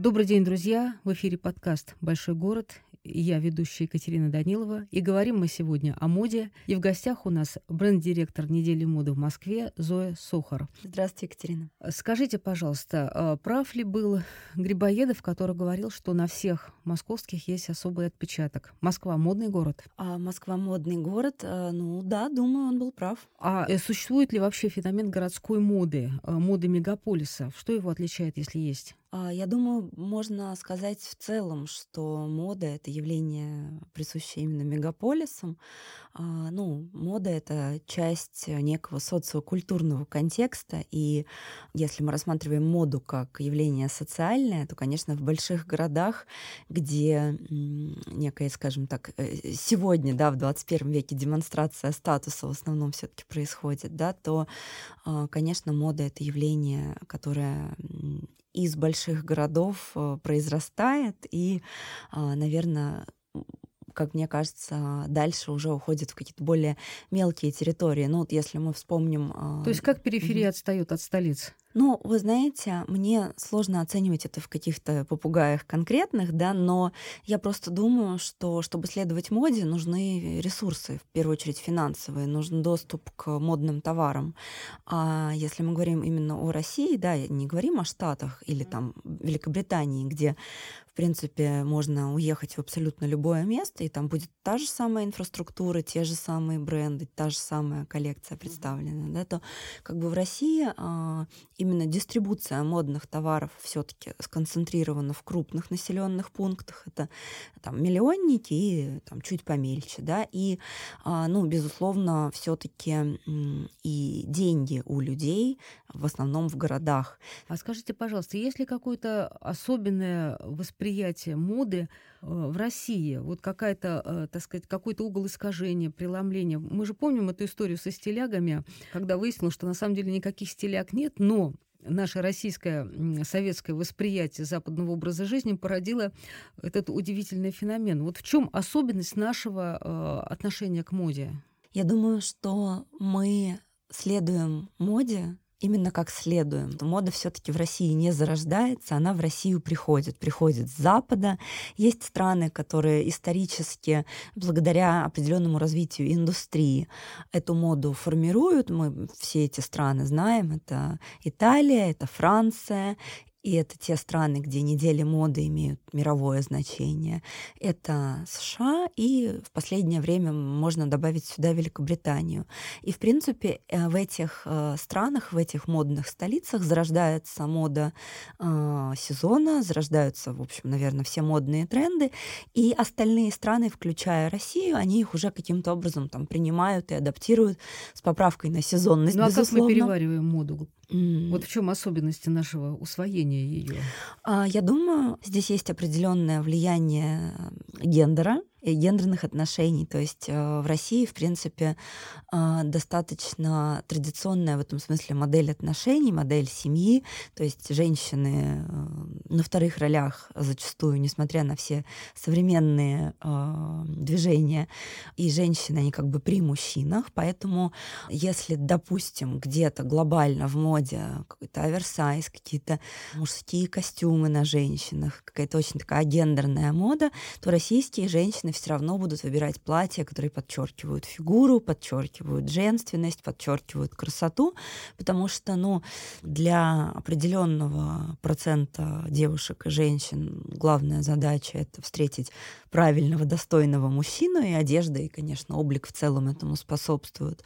Добрый день, друзья! В эфире подкаст «Большой город». Я ведущая Екатерина Данилова. И говорим мы сегодня о моде. И в гостях у нас бренд-директор недели моды в Москве Зоя Сохар. Здравствуйте, Екатерина. Скажите, пожалуйста, а прав ли был Грибоедов, который говорил, что на всех московских есть особый отпечаток? Москва — модный город? А Москва — модный город? А, ну да, думаю, он был прав. А э, существует ли вообще феномен городской моды, э, моды мегаполиса? Что его отличает, если есть? А, я думаю, можно сказать в целом, что мода — это явление, присущее именно мегаполисам. А, ну, мода — это часть некого социокультурного контекста, и если мы рассматриваем моду как явление социальное, то, конечно, в больших городах, где некая, скажем так, э, сегодня, да, в 21 веке демонстрация статуса в основном все таки происходит, да, то, а, конечно, мода — это явление, которое из больших городов э, произрастает и, а, наверное, как мне кажется, дальше уже уходит в какие-то более мелкие территории. Ну вот если мы вспомним... А, То есть как периферия mm-hmm. отстает от столиц? Ну, вы знаете, мне сложно оценивать это в каких-то попугаях конкретных, да, но я просто думаю, что чтобы следовать моде, нужны ресурсы, в первую очередь финансовые, нужен доступ к модным товарам. А если мы говорим именно о России, да, не говорим о Штатах или там Великобритании, где в принципе, можно уехать в абсолютно любое место, и там будет та же самая инфраструктура, те же самые бренды, та же самая коллекция представлена, да, то как бы в России а, именно дистрибуция модных товаров все-таки сконцентрирована в крупных населенных пунктах. Это там миллионники и там чуть помельче, да, и, а, ну, безусловно, все-таки и деньги у людей в основном в городах. А скажите, пожалуйста, есть ли какое-то особенное восприятие моды э, в России? Вот какая-то, э, так сказать, какой-то угол искажения, преломления. Мы же помним эту историю со стилягами, когда выяснилось, что на самом деле никаких стиляг нет, но наше российское советское восприятие западного образа жизни породило этот удивительный феномен. Вот в чем особенность нашего э, отношения к моде? Я думаю, что мы следуем моде именно как следуем. Мода все-таки в России не зарождается, она в Россию приходит, приходит с Запада. Есть страны, которые исторически, благодаря определенному развитию индустрии, эту моду формируют. Мы все эти страны знаем. Это Италия, это Франция, и это те страны, где недели моды имеют мировое значение. Это США, и в последнее время можно добавить сюда Великобританию. И, в принципе, э, в этих э, странах, в этих модных столицах зарождается мода э, сезона, зарождаются, в общем, наверное, все модные тренды, и остальные страны, включая Россию, они их уже каким-то образом там принимают и адаптируют с поправкой на сезонность, ну, а безусловно. как мы перевариваем моду? Mm. Вот в чем особенности нашего усвоения ее? А, я думаю, здесь есть определенное влияние гендера гендерных отношений. То есть э, в России, в принципе, э, достаточно традиционная в этом смысле модель отношений, модель семьи. То есть женщины э, на вторых ролях зачастую, несмотря на все современные движения, и женщины, они как бы при мужчинах. Поэтому если, допустим, где-то глобально в моде какой-то оверсайз, какие-то мужские костюмы на женщинах, какая-то очень такая гендерная мода, то российские женщины женщины все равно будут выбирать платья, которые подчеркивают фигуру, подчеркивают женственность, подчеркивают красоту, потому что, ну, для определенного процента девушек и женщин главная задача это встретить правильного, достойного мужчину, и одежда, и, конечно, облик в целом этому способствуют.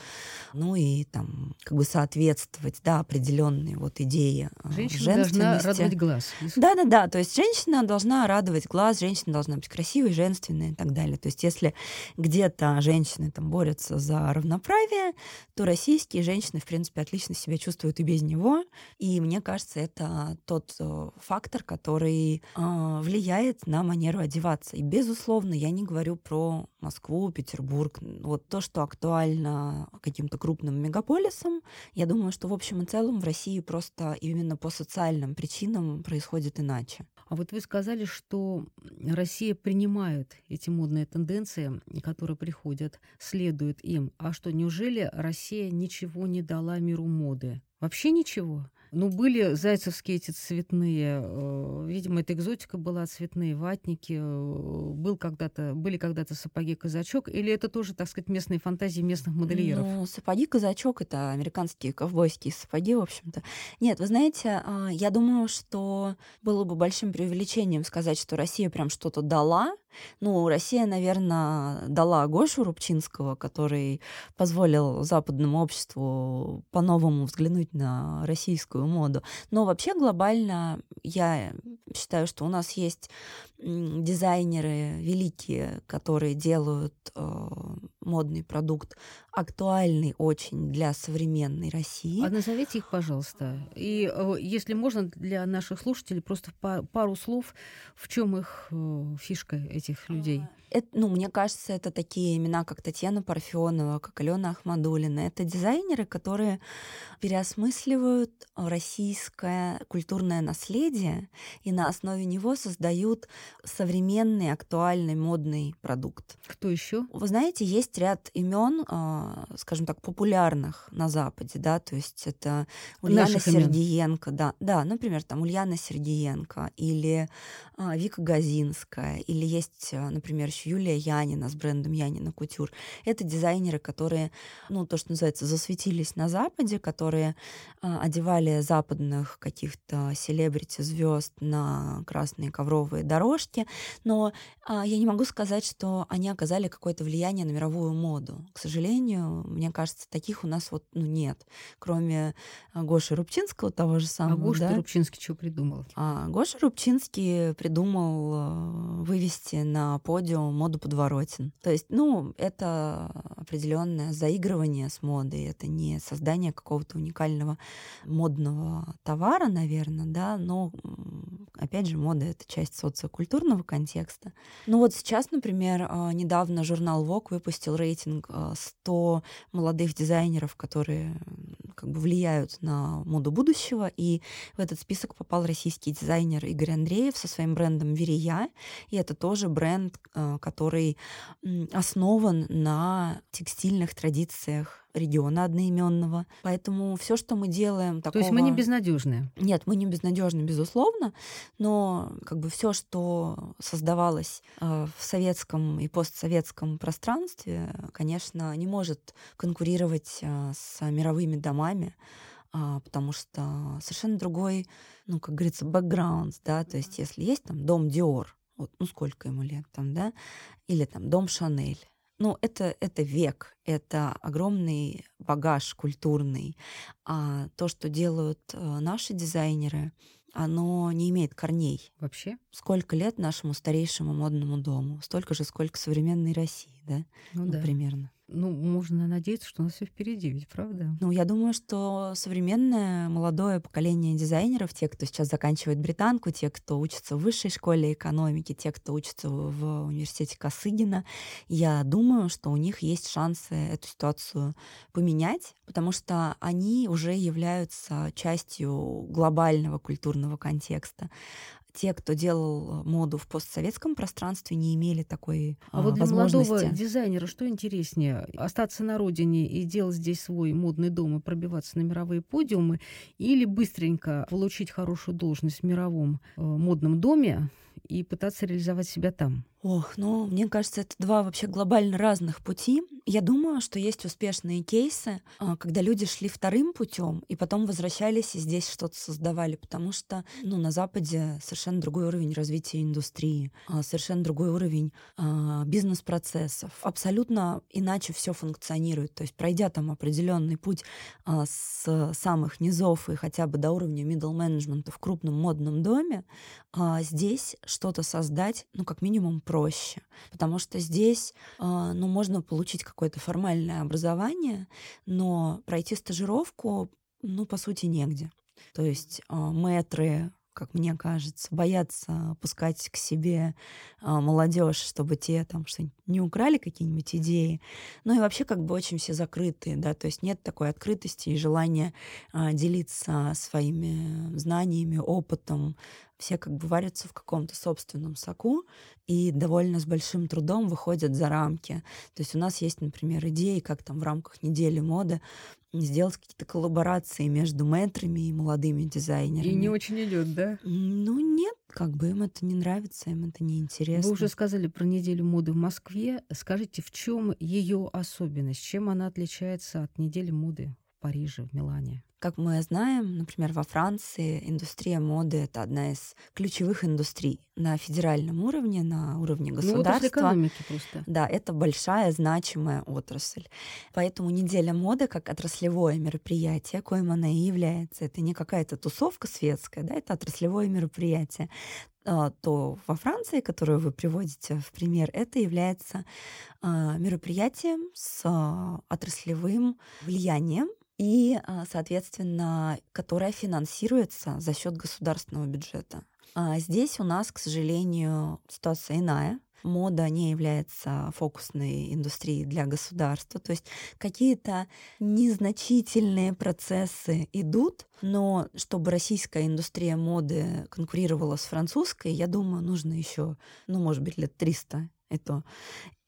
Ну и там как бы соответствовать, да, определенные вот идеи а, Женщина должна радовать глаз. Да-да-да, то есть женщина должна радовать глаз, женщина должна быть красивой, женственной и так далее. То есть если где-то женщины там борются за равноправие, то российские женщины, в принципе, отлично себя чувствуют и без него. И мне кажется, это тот э, фактор, который э, влияет на манеру одеваться. И, безусловно, я не говорю про Москву, Петербург. Вот то, что актуально каким-то крупным мегаполисам, я думаю, что в общем и целом в России просто именно по социальным причинам происходит иначе. А вот вы сказали, что Россия принимает эти модные тенденции, которые приходят, следует им. А что, неужели Россия ничего не дала миру моды? Вообще ничего? Ну, были зайцевские эти цветные, э, видимо, это экзотика была, цветные ватники, э, был когда-то, были когда-то сапоги-казачок, или это тоже, так сказать, местные фантазии местных модельеров? Ну, сапоги-казачок — это американские ковбойские сапоги, в общем-то. Нет, вы знаете, а, я думаю, что было бы большим преувеличением сказать, что Россия прям что-то дала, ну, Россия, наверное, дала Гошу Рубчинского, который позволил западному обществу по-новому взглянуть на российскую моду. Но вообще глобально я считаю, что у нас есть дизайнеры великие, которые делают э, модный продукт актуальный очень для современной России. А назовите их, пожалуйста. И э, если можно, для наших слушателей просто пару слов, в чем их э, фишка этих людей. А, это, ну, мне кажется, это такие имена, как Татьяна Парфенова, как Алена Ахмадулина. Это дизайнеры, которые переосмысливают российское культурное наследие и на основе него создают современный, актуальный, модный продукт. Кто еще? Вы знаете, есть ряд имен, а, скажем так, популярных на Западе, да, то есть это Ульяна Наших Сергеенко, имен. да, да, например, там Ульяна Сергеенко или а, Вика Газинская, или есть, например, еще Юлия Янина с брендом Янина Кутюр. Это дизайнеры, которые, ну, то, что называется, засветились на Западе, которые э, одевали западных каких-то селебрити звезд на красные ковровые дорожки. Но э, я не могу сказать, что они оказали какое-то влияние на мировую моду. К сожалению, мне кажется, таких у нас вот ну, нет. Кроме Гоши Рубчинского, того же самого. А Гоша да? Рубчинский что придумал? А Гоша Рубчинский придумал вывести на подиум моду подворотен. То есть, ну, это определенное заигрывание с модой, это не создание какого-то уникального модного товара, наверное, да, но, опять же, мода — это часть социокультурного контекста. Ну вот сейчас, например, а, недавно журнал Vogue выпустил рейтинг 100 а, молодых дизайнеров, которые как бы влияют на моду будущего, и в этот список попал российский дизайнер Игорь Андреев со своим брендом «Верия», и это тоже бренд, а, который основан на текстильных традициях региона одноименного. Поэтому все, что мы делаем, такого... То есть мы не безнадежные? Нет, мы не безнадежны, безусловно, но как бы все, что создавалось э, в советском и постсоветском пространстве, конечно, не может конкурировать э, с мировыми домами а, потому что совершенно другой, ну, как говорится, бэкграунд, да, то есть если есть там дом Диор, вот, ну сколько ему лет там, да, или там дом Шанель. Ну, это, это век, это огромный багаж культурный. А то, что делают э, наши дизайнеры, оно не имеет корней. Вообще? Сколько лет нашему старейшему модному дому? Столько же, сколько современной России, да? Ну, ну да. примерно. Ну, можно надеяться, что у нас все впереди, ведь правда? Ну, я думаю, что современное молодое поколение дизайнеров, те, кто сейчас заканчивает британку, те, кто учится в высшей школе экономики, те, кто учится в университете Косыгина, я думаю, что у них есть шансы эту ситуацию поменять, потому что они уже являются частью глобального культурного контекста те, кто делал э, моду в постсоветском пространстве, не имели такой а, а вот для молодого дизайнера что интереснее? Остаться на родине и делать здесь свой модный дом и пробиваться на мировые подиумы или быстренько получить хорошую должность в мировом э, модном доме и пытаться реализовать себя там? Ох, ну, мне кажется, это два вообще глобально разных пути. Я думаю, что есть успешные кейсы, а, когда люди шли вторым путем и потом возвращались и здесь что-то создавали, потому что, ну, на Западе совершенно другой уровень развития индустрии, а, совершенно другой уровень а, бизнес-процессов. Абсолютно иначе все функционирует. То есть, пройдя там определенный путь с самых низов и хотя бы до уровня middle management в крупном модном доме, здесь что-то создать, ну, как минимум, проще, потому что здесь, а, ну, можно получить какое-то формальное образование, но пройти стажировку, ну, по сути, негде. То есть а, мэтры как мне кажется, боятся пускать к себе а, молодежь, чтобы те там что-нибудь не украли какие-нибудь идеи. Ну и вообще как бы очень все закрытые, да, то есть нет такой открытости и желания а, делиться своими знаниями, опытом. Все как бы варятся в каком-то собственном соку и довольно с большим трудом выходят за рамки. То есть у нас есть, например, идеи, как там в рамках недели моды сделать какие-то коллаборации между мэтрами и молодыми дизайнерами. И не очень идет, да? Ну нет, как бы им это не нравится, им это не интересно. Вы уже сказали про неделю моды в Москве. Скажите, в чем ее особенность? Чем она отличается от недели моды в Париже, в Милане? Как мы знаем, например, во Франции индустрия моды — это одна из ключевых индустрий на федеральном уровне, на уровне государства. Ну, экономики просто. Да, это большая, значимая отрасль. Поэтому неделя моды как отраслевое мероприятие, коим она и является, это не какая-то тусовка светская, да, это отраслевое мероприятие а, то во Франции, которую вы приводите в пример, это является а, мероприятием с а, отраслевым влиянием и, а, соответственно, которая финансируется за счет государственного бюджета. А здесь у нас, к сожалению, ситуация иная. Мода не является фокусной индустрией для государства. То есть какие-то незначительные процессы идут, но чтобы российская индустрия моды конкурировала с французской, я думаю, нужно еще, ну, может быть, лет 300 и то.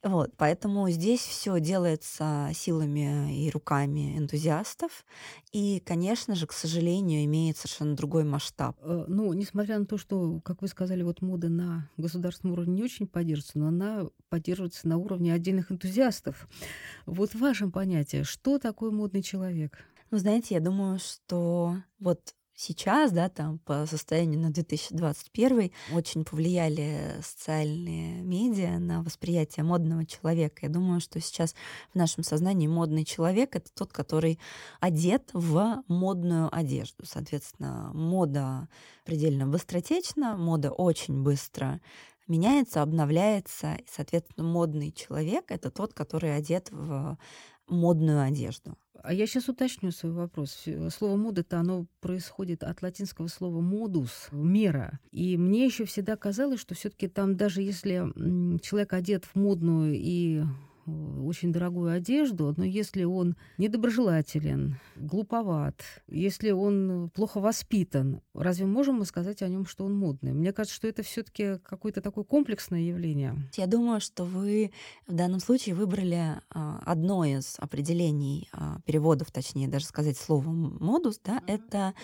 Вот, поэтому здесь все делается силами и руками энтузиастов. И, конечно же, к сожалению, имеет совершенно другой масштаб. Э, ну, несмотря на то, что, как вы сказали, вот мода на государственном уровне не очень поддерживается, но она поддерживается на уровне отдельных энтузиастов. Вот в вашем понятии, что такое модный человек? Ну, знаете, я думаю, что вот сейчас, да, там по состоянию на 2021 очень повлияли социальные медиа на восприятие модного человека. Я думаю, что сейчас в нашем сознании модный человек — это тот, который одет в модную одежду. Соответственно, мода предельно быстротечна, мода очень быстро меняется, обновляется. И, соответственно, модный человек — это тот, который одет в модную одежду. А я сейчас уточню свой вопрос. Слово мода-то оно происходит от латинского слова модус, мера. И мне еще всегда казалось, что все-таки там даже если человек одет в модную и очень дорогую одежду, но если он недоброжелателен, глуповат, если он плохо воспитан, разве можем мы сказать о нем, что он модный? Мне кажется, что это все-таки какое-то такое комплексное явление. Я думаю, что вы в данном случае выбрали а, одно из определений а, переводов, точнее даже сказать слово модус, да, mm-hmm. это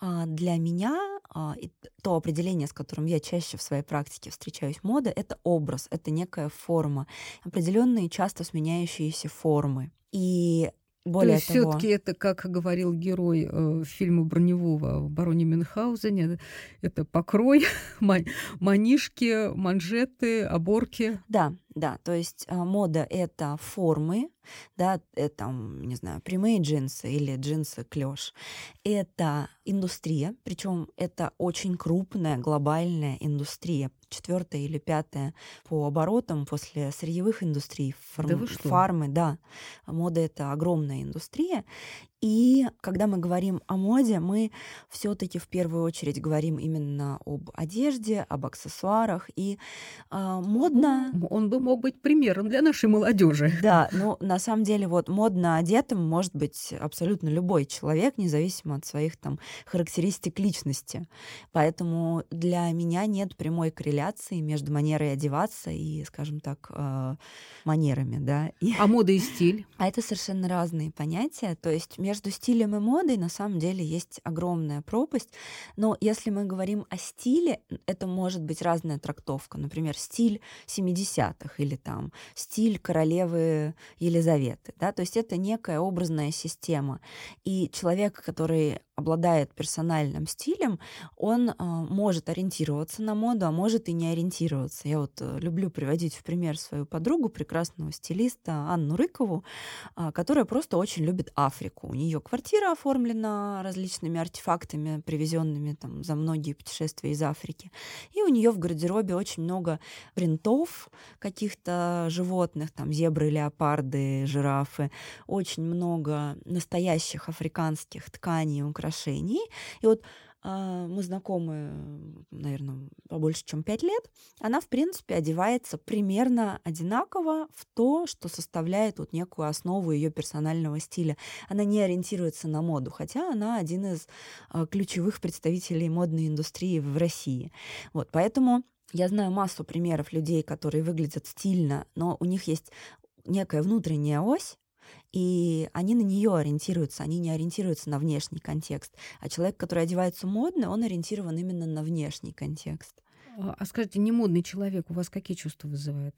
а, для меня то определение, с которым я чаще в своей практике встречаюсь, мода — это образ, это некая форма, определенные часто сменяющиеся формы. И более То есть все-таки это, как говорил герой э, фильма Броневого в «Бароне Мюнхгаузене», это покрой, манишки, манжеты, оборки. Да, да, то есть э, мода — это формы, да, это, не знаю, прямые джинсы или джинсы клеш. Это индустрия, причем это очень крупная глобальная индустрия, четвертая или пятая по оборотам после сырьевых индустрий, фарм, да фармы, да. Мода это огромная индустрия, и когда мы говорим о моде, мы все-таки в первую очередь говорим именно об одежде, об аксессуарах. И э, модно... Он бы мог быть примером для нашей молодежи. Да, но на самом деле вот модно одетым может быть абсолютно любой человек, независимо от своих там характеристик личности. Поэтому для меня нет прямой корреляции между манерой одеваться и, скажем так, э, манерами, да. А мода и стиль? А это совершенно разные понятия. То есть между стилем и модой на самом деле есть огромная пропасть. Но если мы говорим о стиле, это может быть разная трактовка. Например, стиль 70-х или там стиль королевы Елизаветы. Да? То есть это некая образная система. И человек, который обладает персональным стилем, он э, может ориентироваться на моду, а может и не ориентироваться. Я вот э, люблю приводить в пример свою подругу, прекрасного стилиста Анну Рыкову, э, которая просто очень любит Африку. У нее квартира оформлена различными артефактами, привезенными там за многие путешествия из Африки. И у нее в гардеробе очень много принтов каких-то животных, там зебры, леопарды, жирафы, очень много настоящих африканских тканей, украшений. И вот а, мы знакомы, наверное, побольше, чем пять лет, она, в принципе, одевается примерно одинаково в то, что составляет вот некую основу ее персонального стиля. Она не ориентируется на моду, хотя она один из а, ключевых представителей модной индустрии в России. Вот, поэтому я знаю массу примеров людей, которые выглядят стильно, но у них есть некая внутренняя ось, И они на нее ориентируются, они не ориентируются на внешний контекст. А человек, который одевается модно, он ориентирован именно на внешний контекст. А, а скажите, не модный человек у вас какие чувства вызывает?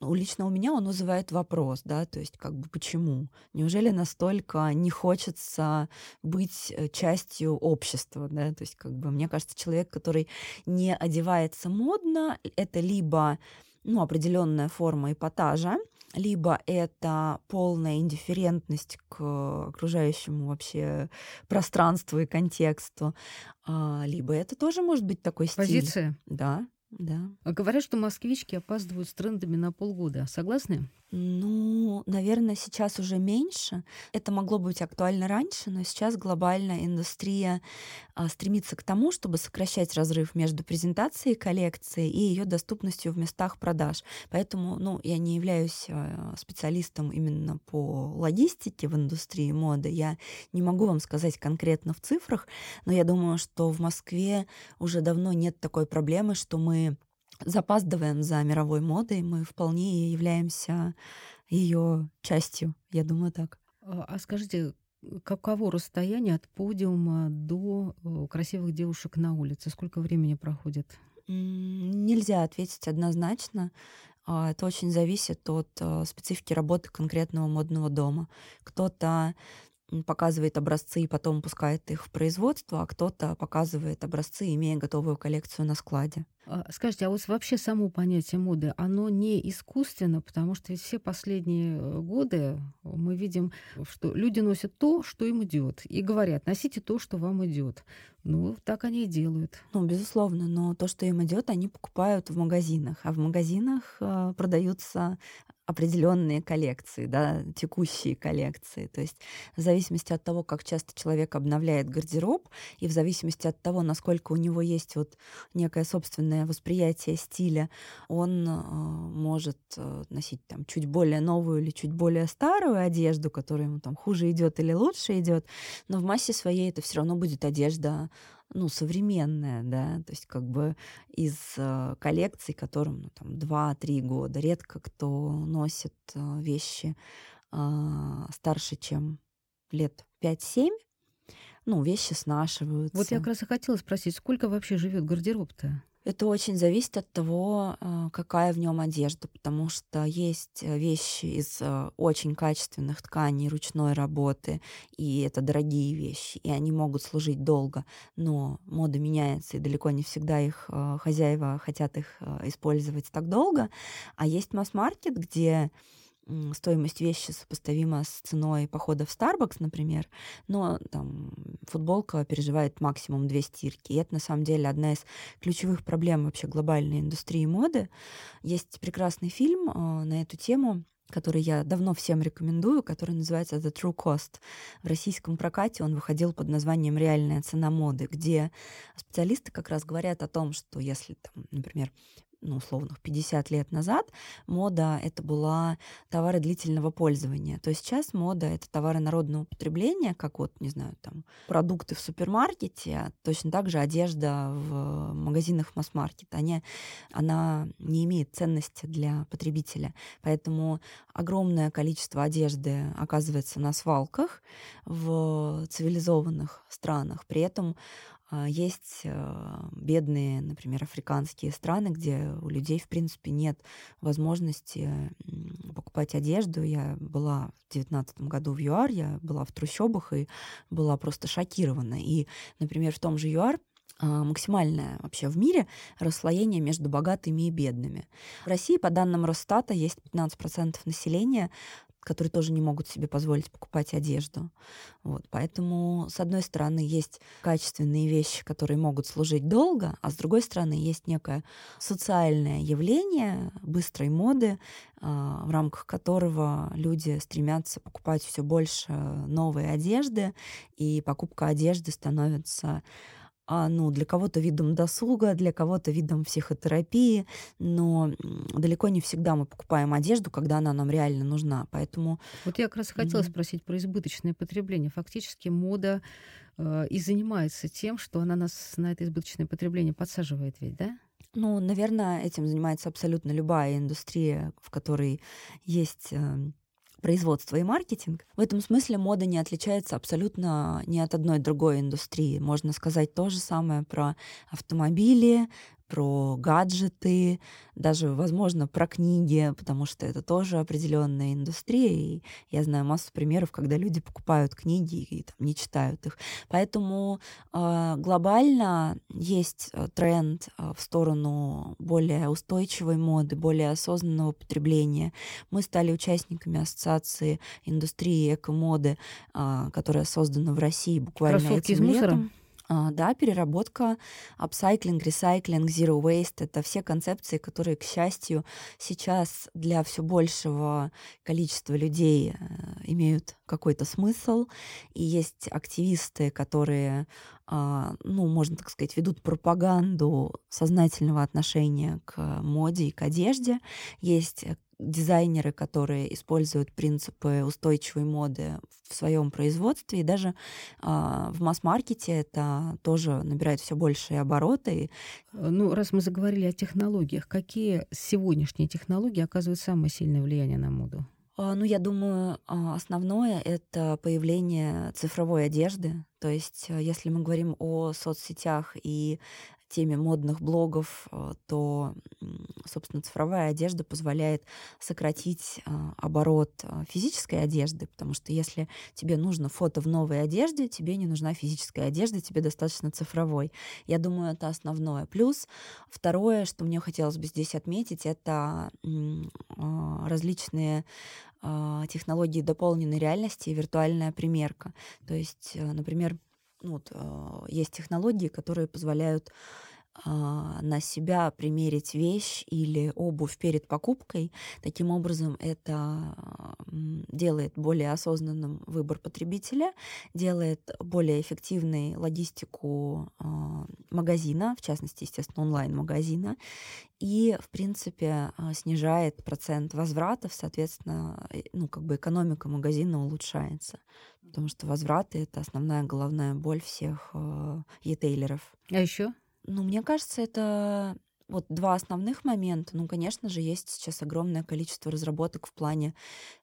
у лично у меня он вызывает вопрос, да, то есть как бы почему? Неужели настолько не хочется быть э, частью общества, да, то есть как бы мне кажется, человек, который не одевается модно, это либо ну, определенная форма эпатажа, либо это полная индифферентность к окружающему вообще пространству и контексту, а, либо это тоже может быть такой стиль. Позиция. Да, да. А говорят, что москвички опаздывают с трендами на полгода. Согласны? Ну, наверное, сейчас уже меньше. Это могло быть актуально раньше, но сейчас глобальная индустрия а, стремится к тому, чтобы сокращать разрыв между презентацией коллекции и ее доступностью в местах продаж. Поэтому, ну, я не являюсь а, специалистом именно по логистике в индустрии моды. Я не могу вам сказать конкретно в цифрах, но я думаю, что в Москве уже давно нет такой проблемы, что мы запаздываем за мировой модой, мы вполне являемся ее частью, я думаю так. А, а скажите, каково расстояние от подиума до э, красивых девушек на улице? Сколько времени проходит? Нельзя ответить однозначно. А, это очень зависит от э, специфики работы конкретного модного дома. Кто-то показывает образцы и потом пускает их в производство, а кто-то показывает образцы, имея готовую коллекцию на складе. А, скажите, а вот вообще само понятие моды, оно не искусственно, потому что все последние э, годы мы видим, что люди носят то, что им идет, и говорят, носите то, что вам идет. Ну, так они и делают. Ну, безусловно, но то, что им идет, они покупают в магазинах, а в магазинах э, продаются определенные коллекции, да, текущие коллекции. То есть в зависимости от того, как часто человек обновляет гардероб, и в зависимости от того, насколько у него есть вот некое собственное восприятие стиля, он э, может э, носить там чуть более новую или чуть более старую одежду, которая ему там хуже идет или лучше идет, но в массе своей это все равно будет одежда ну, современная, да, то есть как бы из э, коллекций, которым ну, там 2-3 года. Редко кто носит э, вещи э, старше, чем лет 5-7. Ну, вещи снашиваются. Вот я как раз и хотела спросить, сколько вообще живет гардероб-то? Это очень зависит от того, а, какая в нем одежда, потому что есть э, вещи из э, очень качественных тканей ручной работы, и это дорогие вещи, и они могут служить долго, но мода меняется, и далеко не всегда их э, хозяева хотят их использовать так долго. А есть масс-маркет, где стоимость вещи сопоставима с ценой похода в Starbucks, например, но там футболка переживает максимум две стирки. И это на самом деле одна из ключевых проблем вообще глобальной индустрии моды. Есть прекрасный фильм э, на эту тему, который я давно всем рекомендую, который называется The True Cost. В российском прокате он выходил под названием «Реальная цена моды», где специалисты как раз говорят о том, что если, там, например, ну, условных 50 лет назад мода — это была товары длительного пользования. То есть сейчас мода — это товары народного потребления, как вот, не знаю, там, продукты в супермаркете, а точно так же одежда в магазинах масс-маркет. Они, она не имеет ценности для потребителя. Поэтому огромное количество одежды оказывается на свалках в цивилизованных странах. При этом есть а, бедные, например, африканские страны, где у людей, в принципе, нет возможности покупать одежду. Я была в девятнадцатом году в ЮАР, я была в трущобах и была просто шокирована. И, например, в том же ЮАР а, максимальное вообще в мире расслоение между богатыми и бедными. В России, по данным Росстата, есть 15% населения, которые тоже не могут себе позволить покупать одежду. Вот, поэтому, с одной стороны, есть качественные вещи, которые могут служить долго, а с другой стороны, есть некое социальное явление быстрой моды, а, в рамках которого люди стремятся покупать все больше новой одежды, и покупка одежды становится ну, для кого-то видом досуга, для кого-то видом психотерапии, но далеко не всегда мы покупаем одежду, когда она нам реально нужна. Поэтому... Вот я как раз хотела mm-hmm. спросить про избыточное потребление. Фактически мода э, и занимается тем, что она нас на это избыточное потребление подсаживает ведь, да? Ну, наверное, этим занимается абсолютно любая индустрия, в которой есть э, производство и маркетинг. В этом смысле мода не отличается абсолютно ни от одной другой индустрии. Можно сказать то же самое про автомобили, про гаджеты, даже, возможно, про книги, потому что это тоже определенная индустрия. И я знаю массу примеров, когда люди покупают книги и там, не читают их. Поэтому э, глобально есть э, тренд э, в сторону более устойчивой моды, более осознанного потребления. Мы стали участниками ассоциации индустрии эко-моды, э, которая создана в России буквально Кроссовки этим из мусора? А, да, переработка, апсайклинг, ресайклинг, zero waste — это все концепции, которые, к счастью, сейчас для все большего количества людей э, имеют какой-то смысл. И есть активисты, которые, а, ну, можно так сказать, ведут пропаганду сознательного отношения к моде и к одежде. Есть дизайнеры, которые используют принципы устойчивой моды в своем производстве, и даже э, в масс-маркете это тоже набирает все большие обороты. Э, ну, раз мы заговорили о технологиях, какие сегодняшние технологии оказывают самое сильное влияние на моду? А, ну, я думаю, а, основное — это появление цифровой одежды. То есть, э, если мы говорим о соцсетях и теме модных блогов, э, то, собственно, цифровая одежда позволяет сократить а, оборот а, физической одежды, потому что если тебе нужно фото в новой одежде, тебе не нужна физическая одежда, тебе достаточно цифровой. Я думаю, это основное. Плюс второе, что мне хотелось бы здесь отметить, это а, различные технологии дополненной реальности и виртуальная примерка. То есть, э, например, ну, вот, э, есть технологии, которые позволяют а, на себя примерить вещь или обувь перед покупкой. Таким образом, это делает более осознанным выбор потребителя, делает более эффективной логистику а, магазина, в частности, естественно, онлайн-магазина, и, в принципе, а, снижает процент возвратов, соответственно, э, ну, как бы экономика магазина улучшается, потому что возвраты — это основная головная боль всех e-тейлеров. А еще ну, мне кажется, это вот два основных момента. Ну, конечно же, есть сейчас огромное количество разработок в плане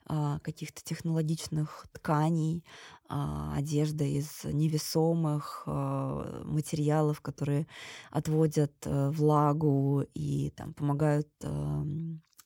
а, каких-то технологичных тканей, а, одежды из невесомых а, материалов, которые отводят а, влагу и там помогают а,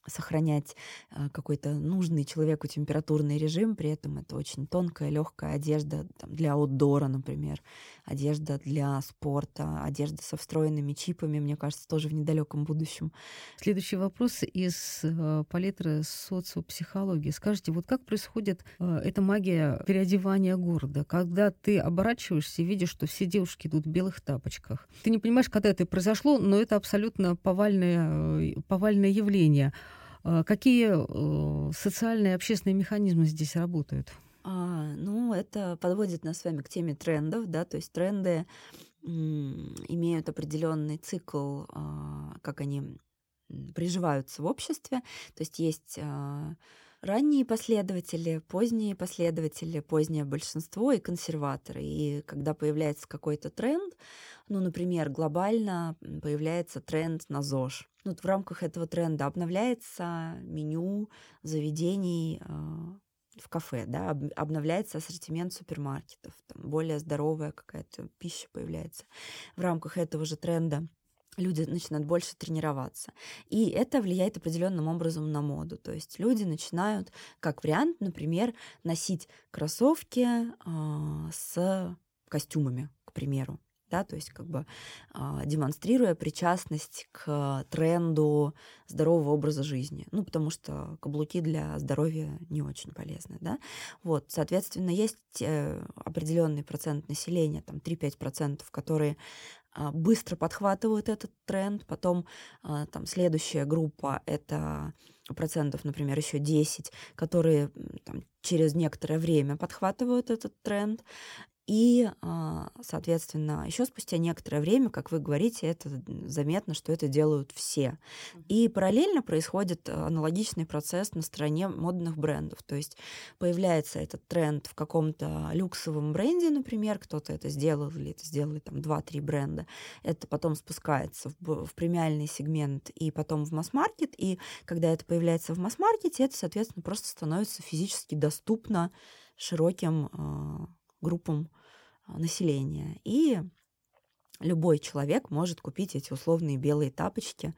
сохранять э, какой-то нужный человеку температурный режим, при этом это очень тонкая, легкая одежда там, для аутдора, например, одежда для спорта, одежда со встроенными чипами, мне кажется, тоже в недалеком будущем. Следующий вопрос из э, палитры социопсихологии. Скажите, вот как происходит э, эта магия переодевания города, когда ты оборачиваешься и видишь, что все девушки идут в белых тапочках. Ты не понимаешь, когда это произошло, но это абсолютно повальное, повальное явление. А, какие э, социальные и общественные механизмы здесь работают? А, ну, это подводит нас с вами к теме трендов, да, то есть тренды имеют определенный цикл, а, как они приживаются в обществе. То есть есть а, ранние последователи, поздние последователи, позднее большинство и консерваторы. И когда появляется какой-то тренд, ну, например, глобально появляется тренд на ЗОЖ. Ну, в рамках этого тренда обновляется меню заведений э, в кафе, да, об, обновляется ассортимент супермаркетов, там более здоровая какая-то пища появляется. В рамках этого же тренда люди начинают больше тренироваться. И это влияет определенным образом на моду. То есть люди начинают, как вариант, например, носить кроссовки э, с костюмами, к примеру да, то есть как бы э, демонстрируя причастность к тренду здорового образа жизни, ну, потому что каблуки для здоровья не очень полезны, да, вот, соответственно, есть э, определенный процент населения, там 3-5%, которые э, быстро подхватывают этот тренд, потом э, там следующая группа — это процентов, например, еще 10, которые там, через некоторое время подхватывают этот тренд, И, а, соответственно, еще спустя некоторое время, как вы говорите, это заметно, что это делают все. И параллельно происходит аналогичный процесс на стороне модных брендов. То есть появляется этот тренд в каком-то люксовом бренде, например, кто-то это сделал или это сделали там 2-3 бренда. Это потом спускается в, в премиальный сегмент и потом в масс-маркет. И когда это появляется в масс-маркете, это, соответственно, просто становится физически доступно широким э, группам а, населения. И любой человек может купить эти условные белые тапочки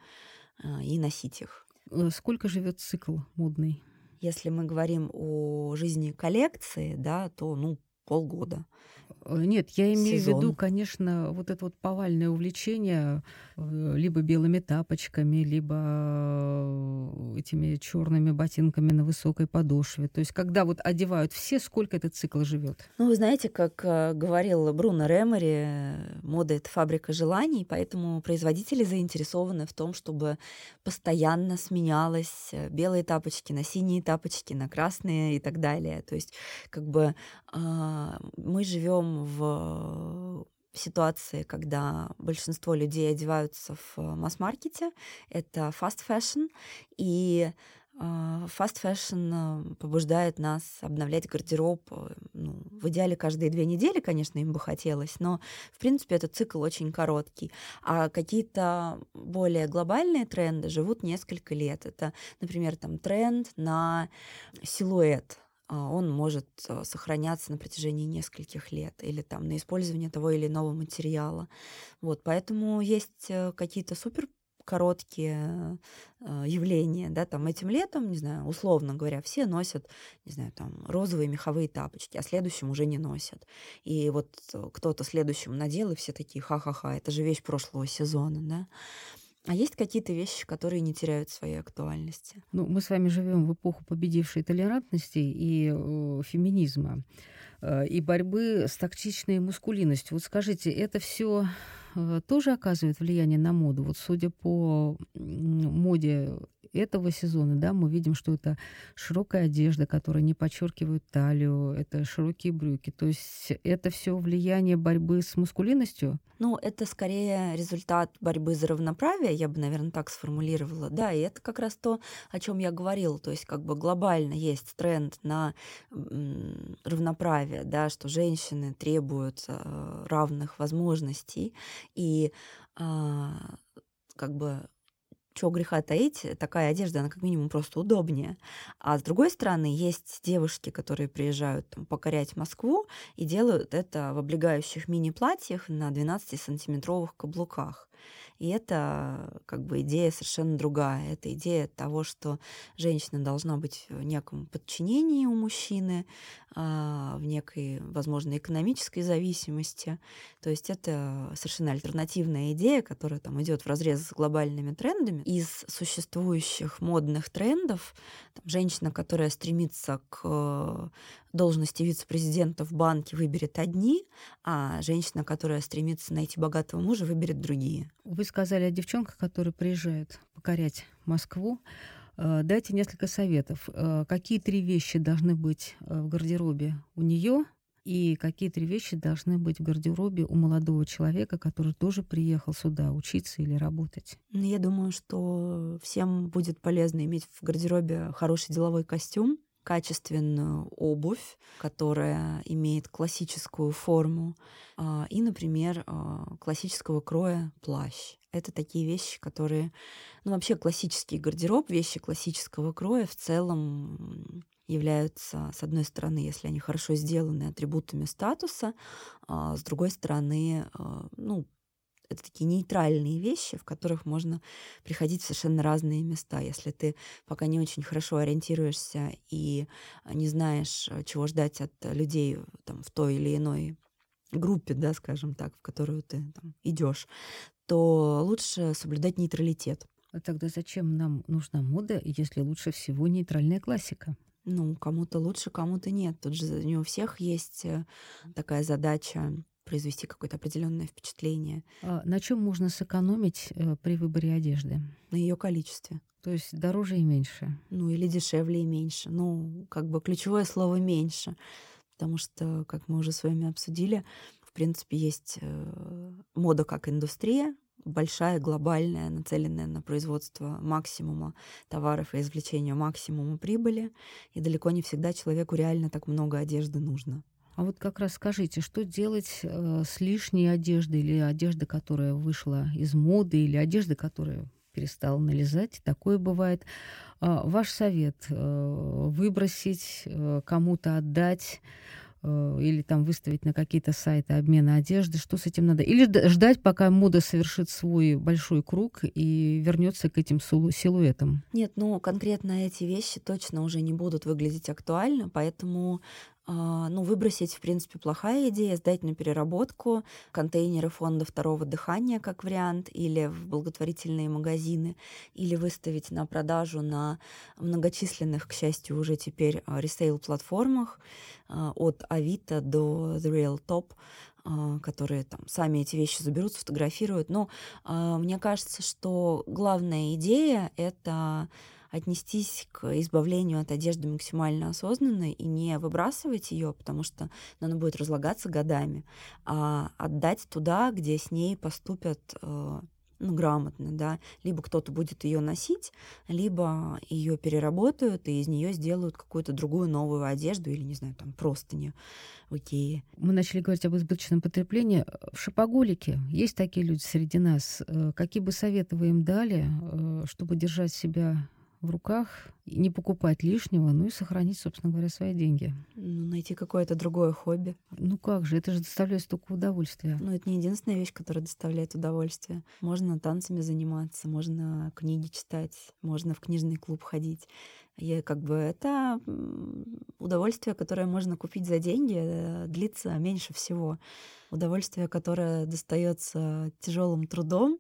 э, и носить их. Э, сколько живет цикл модный? Если мы говорим о жизни коллекции, да, то ну полгода. Э, нет, я имею Сезон. в виду, конечно, вот это вот повальное увлечение э, либо белыми тапочками, либо э, этими черными ботинками на высокой подошве. То есть, когда вот одевают все, сколько этот цикл живет? Ну, вы знаете, как говорил Бруно Ремери, мода это фабрика желаний, поэтому производители заинтересованы в том, чтобы постоянно сменялось белые тапочки на синие тапочки, на красные и так далее. То есть, как бы а, мы живем в ситуации, когда большинство людей одеваются в масс-маркете, это fast fashion, и а, fast fashion побуждает нас обновлять гардероб, э, ну, в идеале каждые две недели, конечно, им бы хотелось, но, в принципе, этот цикл очень короткий. А какие-то более глобальные тренды живут несколько лет. Это, например, там тренд на силуэт, а, он может а, сохраняться на протяжении нескольких лет или там на использование того или иного материала. Вот, поэтому есть э, какие-то супер короткие э, явления, да, там этим летом, не знаю, условно говоря, все носят, не знаю, там розовые меховые тапочки, а следующим уже не носят. И вот э, кто-то следующим надел, и все такие, ха-ха-ха, это же вещь прошлого сезона, да. А есть какие-то вещи, которые не теряют своей актуальности? Ну, мы с вами живем в эпоху победившей толерантности и э, феминизма э, и борьбы с токсичной мускулинностью. Вот скажите, это все э, тоже оказывает влияние на моду? Вот судя по моде этого сезона, да, мы видим, что это широкая одежда, которая не подчеркивает талию, это широкие брюки. То есть это все влияние борьбы с мускулинностью? Ну, это скорее результат борьбы за равноправие, я бы, наверное, так сформулировала. Да, и это как раз то, о чем я говорила. То есть как бы глобально есть тренд на равноправие, да, что женщины требуют э, равных возможностей. И а, как бы чего греха таить, такая одежда, она как минимум просто удобнее. А с другой стороны, есть девушки, которые приезжают там, покорять Москву и делают это в облегающих мини-платьях на 12-сантиметровых каблуках. И это как бы идея совершенно другая. Это идея того, что женщина должна быть в неком подчинении у мужчины, а, в некой, возможно, экономической зависимости. То есть это совершенно альтернативная идея, которая там идет в разрез с глобальными трендами. Из существующих модных трендов там, женщина, которая стремится к должности вице-президента в банке выберет одни, а женщина, которая стремится найти богатого мужа, выберет другие. Вы сказали о девчонках, которые приезжают покорять Москву. Э, дайте несколько советов. Э, какие три вещи должны быть э, в гардеробе у нее, и какие три вещи должны быть в гардеробе у молодого человека, который тоже приехал сюда учиться или работать? Ну, я думаю, что всем будет полезно иметь в гардеробе хороший деловой костюм, качественную обувь, которая имеет классическую форму, а, и, например, а, классического кроя плащ. Это такие вещи, которые, ну вообще классический гардероб, вещи классического кроя в целом являются, с одной стороны, если они хорошо сделаны, атрибутами статуса, а с другой стороны, ну, это такие нейтральные вещи, в которых можно приходить в совершенно разные места. Если ты пока не очень хорошо ориентируешься и не знаешь, чего ждать от людей там, в той или иной группе, да, скажем так, в которую ты там, идешь, то лучше соблюдать нейтралитет. А тогда зачем нам нужна мода, если лучше всего нейтральная классика? Ну, кому-то лучше, кому-то нет. Тут же не у всех есть э, такая задача произвести какое-то определенное впечатление. А на чем можно сэкономить э, при выборе одежды? На ее количестве. То есть дороже и меньше. Ну или дешевле и меньше. Ну, как бы ключевое слово меньше. потому что, как мы уже с вами обсудили, в принципе, есть э, мода как индустрия, большая, глобальная, нацеленная на производство максимума товаров и извлечение максимума прибыли. И далеко не всегда человеку реально так много одежды нужно. А вот как раз скажите, что делать э, с лишней одеждой или одеждой, которая вышла из моды, или одеждой, которая перестала налезать, такое бывает. Э, ваш совет э, выбросить, э, кому-то отдать, Э, или там выставить на какие-то сайты обмена одежды, что с этим надо? Или ждать, пока мода совершит свой большой круг и вернется к этим силуэтам? Нет, ну конкретно эти вещи точно уже не будут выглядеть актуально, поэтому ну, выбросить, в принципе, плохая идея, сдать на переработку контейнеры фонда второго дыхания как вариант, или в благотворительные магазины, или выставить на продажу на многочисленных, к счастью, уже теперь а, ресейл-платформах а, от Авито до The Real Top, которые там сами эти вещи заберут, сфотографируют. Но мне кажется, что главная идея — это отнестись к избавлению от одежды максимально осознанно и не выбрасывать ее, потому что она будет разлагаться годами, а отдать туда, где с ней поступят э, ну, грамотно, да, либо кто-то будет ее носить, либо ее переработают и из нее сделают какую-то другую новую одежду или, не знаю, там, простыни в Икее. Мы начали говорить об избыточном потреблении. В шопоголике есть такие люди среди нас. Э, какие бы советы вы им дали, э, чтобы держать себя в руках, не покупать лишнего, ну и сохранить, собственно говоря, свои деньги. Ну, найти какое-то другое хобби. Ну как же, это же доставляет столько удовольствия. Ну, это не единственная вещь, которая доставляет удовольствие. Можно танцами заниматься, можно книги читать, можно в книжный клуб ходить. И как бы это удовольствие, которое можно купить за деньги, э, длится меньше всего. Удовольствие, которое достается тяжелым трудом,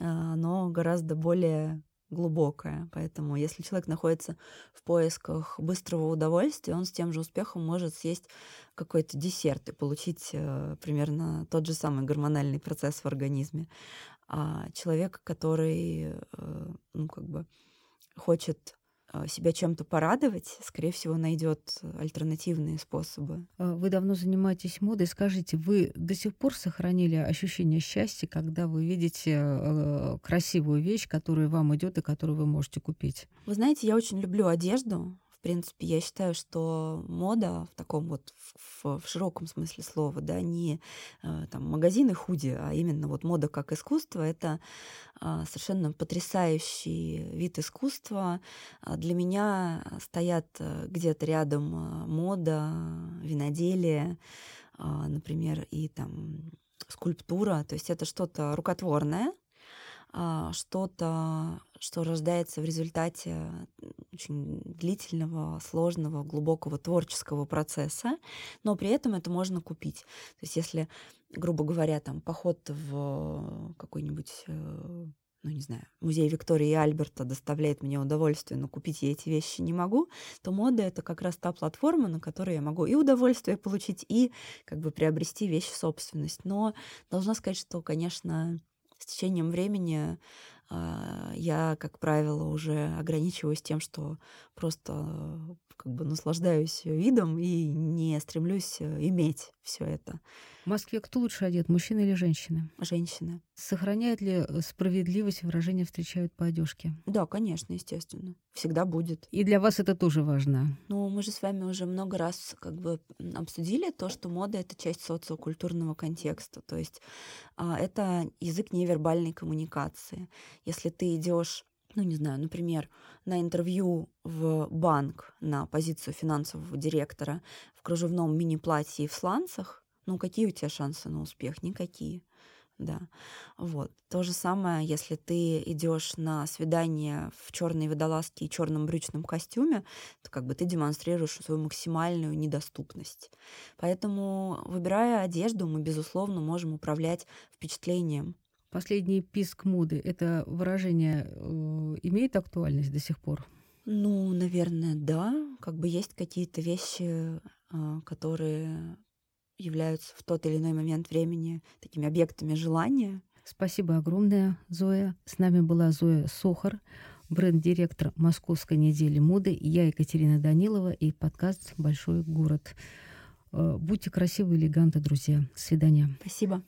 э, оно гораздо более глубокое. Поэтому если человек находится в поисках быстрого удовольствия, он с тем же успехом может съесть какой-то десерт и получить э, примерно тот же самый гормональный процесс в организме. А человек, который э, ну, как бы хочет себя чем-то порадовать, скорее всего, найдет альтернативные способы. А, вы давно занимаетесь модой. Скажите, вы до сих пор сохранили ощущение счастья, когда вы видите э, красивую вещь, которая вам идет и которую вы можете купить? Вы знаете, я очень люблю одежду принципе, я считаю, что мода в таком вот в, в широком смысле слова, да, не э, там магазины худи, а именно вот мода как искусство, это а, совершенно потрясающий вид искусства. А, для меня стоят э, где-то рядом э, мода, виноделие, а, например, и там скульптура, то есть это что-то рукотворное, что-то, что рождается в результате очень длительного, сложного, глубокого творческого процесса, но при этом это можно купить. То есть если, грубо говоря, там поход в какой-нибудь э, ну, не знаю, музей Виктории и Альберта доставляет мне удовольствие, но купить я эти вещи не могу, то мода — это как раз та платформа, на которой я могу и удовольствие получить, и как бы приобрести вещи собственность. Но должна сказать, что, конечно, с течением времени а, я, как правило, уже ограничиваюсь тем, что просто как бы наслаждаюсь видом и не стремлюсь э, иметь все это. В Москве кто лучше одет, мужчина или женщина? Женщина. Сохраняет ли э, справедливость выражение «встречают по одежке? Да, конечно, естественно. Всегда будет. И для вас это тоже важно? Ну, мы же с вами уже много раз как бы обсудили то, что мода — это часть социокультурного контекста. То есть а, это язык невербальной коммуникации. Если ты идешь ну, не знаю, например, на интервью в банк на позицию финансового директора в кружевном мини-платье и в сланцах, ну, какие у тебя шансы на успех? Никакие. Да, вот. То же самое, если ты идешь на свидание в черной водолазке и черном брючном костюме, то как бы ты демонстрируешь свою максимальную недоступность. Поэтому, выбирая одежду, мы, безусловно, можем управлять впечатлением Последний писк моды — это выражение э, имеет актуальность до сих пор? Ну, наверное, да. Как бы есть какие-то вещи, э, которые являются в тот или иной момент времени такими объектами желания. Спасибо огромное, Зоя. С нами была Зоя Сохар, бренд-директор Московской недели моды. Я Екатерина Данилова и подкаст «Большой город». Будьте красивы, элеганты, друзья. Свидания. Спасибо.